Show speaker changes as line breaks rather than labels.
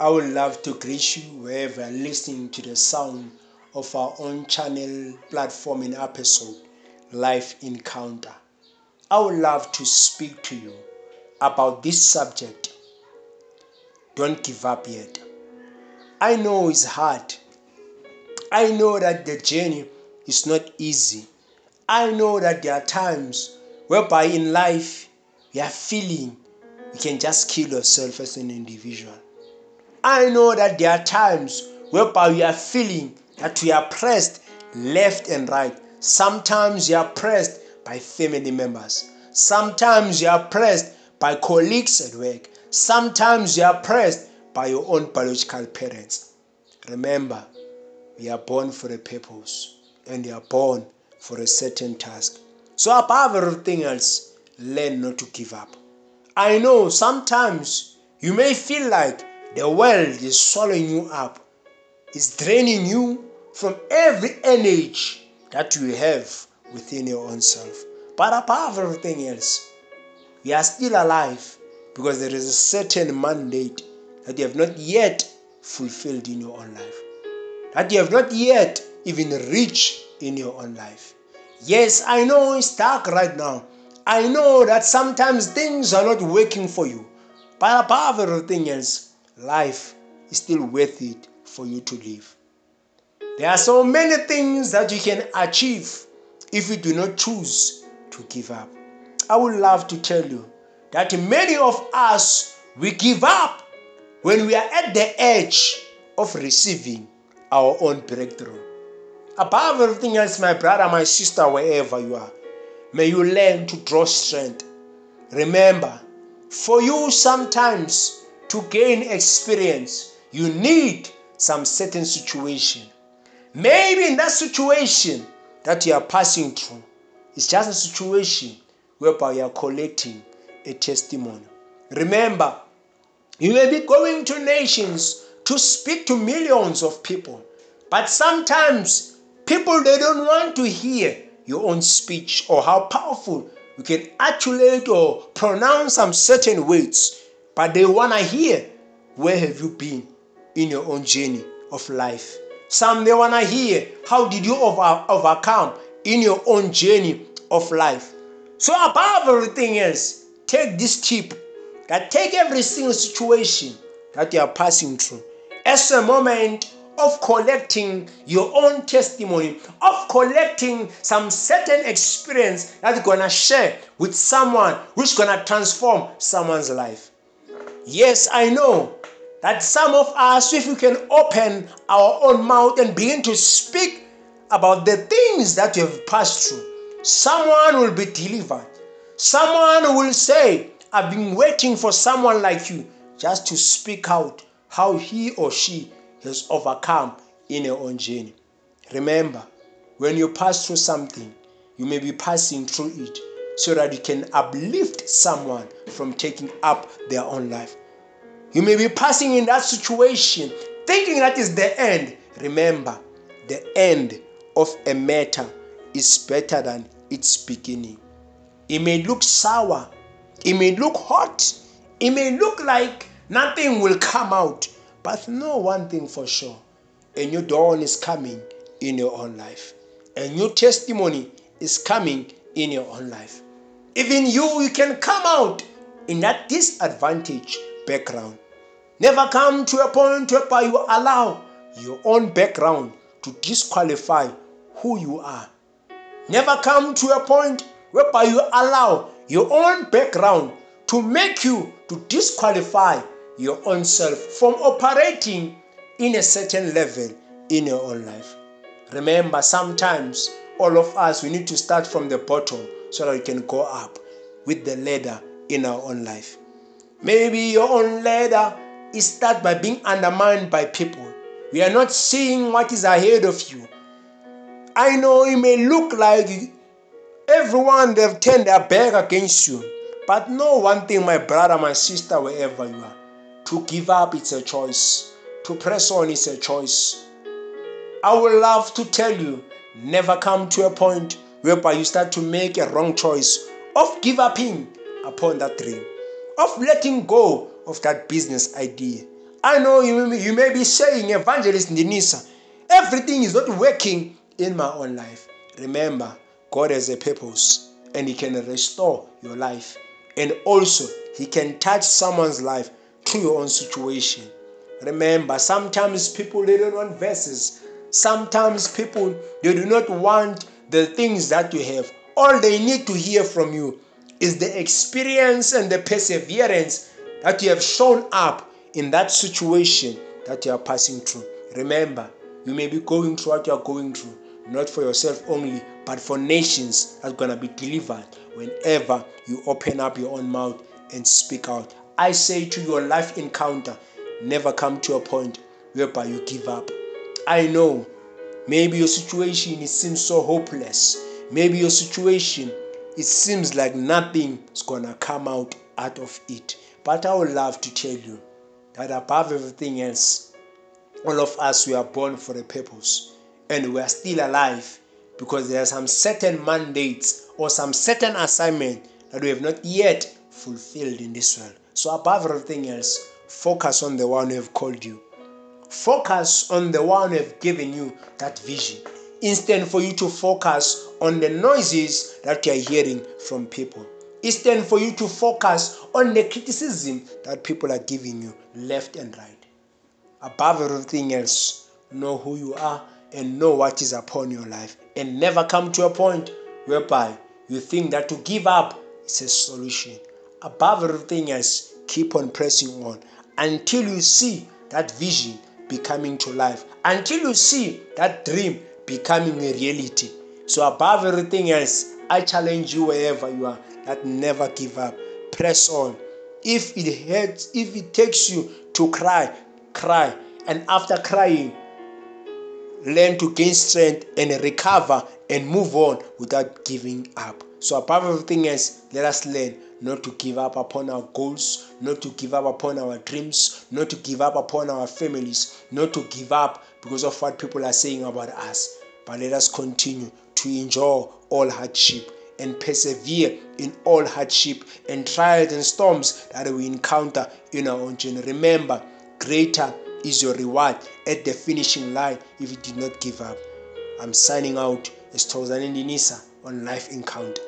I would love to greet you wherever listening to the sound of our own channel platform in episode Life Encounter. I would love to speak to you about this subject. Don't give up yet. I know it's hard. I know that the journey is not easy. I know that there are times whereby in life you are feeling you can just kill yourself as an individual. I know that there are times whereby you are feeling that you are pressed left and right. Sometimes you are pressed by family members. Sometimes you are pressed by colleagues at work. Sometimes you are pressed by your own biological parents. Remember, we are born for a purpose and we are born for a certain task. So, above everything else, learn not to give up. I know sometimes you may feel like the world is swallowing you up, it's draining you from every energy that you have within your own self. But above everything else, you are still alive because there is a certain mandate that you have not yet fulfilled in your own life, that you have not yet even reached in your own life. Yes, I know it's dark right now. I know that sometimes things are not working for you. But above everything else, life is still worth it for you to live. There are so many things that you can achieve if you do not choose to give up. I would love to tell you that many of us we give up when we are at the edge of receiving our own breakthrough. Above everything else, my brother, my sister, wherever you are, may you learn to draw strength. Remember, for you sometimes to gain experience, you need some certain situation. Maybe in that situation that you are passing through, it's just a situation whereby you are collecting a testimony. Remember, you may be going to nations to speak to millions of people, but sometimes People they don't want to hear your own speech or how powerful you can articulate or pronounce some certain words, but they want to hear where have you been in your own journey of life. Some they want to hear how did you over, overcome in your own journey of life. So above everything else, take this tip that take every single situation that you are passing through as a moment of collecting your own testimony, of collecting some certain experience that you're gonna share with someone who's gonna transform someone's life. Yes, I know that some of us, if we can open our own mouth and begin to speak about the things that you have passed through, someone will be delivered. Someone will say, I've been waiting for someone like you just to speak out how he or she has overcome in your own journey. Remember, when you pass through something, you may be passing through it so that you can uplift someone from taking up their own life. You may be passing in that situation thinking that is the end. Remember, the end of a matter is better than its beginning. It may look sour, it may look hot, it may look like nothing will come out, but know one thing for sure a new dawn is coming in your own life, a new testimony is coming in your own life. Even you, you can come out in that disadvantaged background. Never come to a point whereby you allow your own background to disqualify who you are. Never come to a point whereby you allow your own background to make you to disqualify your own self from operating in a certain level in your own life. Remember, sometimes all of us we need to start from the bottom so that we can go up with the ladder in our own life. Maybe your own ladder is start by being undermined by people. We are not seeing what is ahead of you. I know it may look like everyone they've turned their back against you, but know one thing, my brother, my sister, wherever you are. To give up, it's a choice. To press on, it's a choice. I would love to tell you never come to a point whereby you start to make a wrong choice of give uping upon that dream, of letting go of that business idea. I know you, you may be saying, Evangelist Denisa, everything is not working in my own life. Remember, God has a purpose and He can restore your life. And also, He can touch someone's life through your own situation. Remember, sometimes people they don't want verses. Sometimes people they do not want the things that you have. All they need to hear from you is the experience and the perseverance that you have shown up in that situation that you are passing through. Remember, you may be going through what you are going through, not for yourself only, but for nations that's going to be delivered whenever you open up your own mouth and speak out. I say to your life encounter, never come to a point whereby you give up. I know maybe your situation it seems so hopeless. Maybe your situation it seems like nothing is gonna come out out of it. But I would love to tell you that above everything else, all of us we are born for a purpose and we are still alive because there are some certain mandates or some certain assignment that we have not yet fulfilled in this world. So above everything else, focus on the one who have called you. Focus on the one who have given you that vision. Instead for you to focus on the noises that you are hearing from people. Instead for you to focus on the criticism that people are giving you left and right. Above everything else, know who you are and know what is upon your life. And never come to a point whereby you think that to give up is a solution. Above everything else, keep on pressing on until you see that vision becoming to life, until you see that dream becoming a reality. So, above everything else, I challenge you wherever you are that never give up. Press on. If it hurts, if it takes you to cry, cry. And after crying, learn to gain strength and recover and move on without giving up. So, above everything else, let us learn not to give up upon our goals, not to give up upon our dreams, not to give up upon our families, not to give up because of what people are saying about us. But let us continue to endure all hardship and persevere in all hardship and trials and storms that we encounter in our own journey. Remember, greater is your reward at the finishing line if you did not give up. I'm signing out as Tozan on Life Encounter.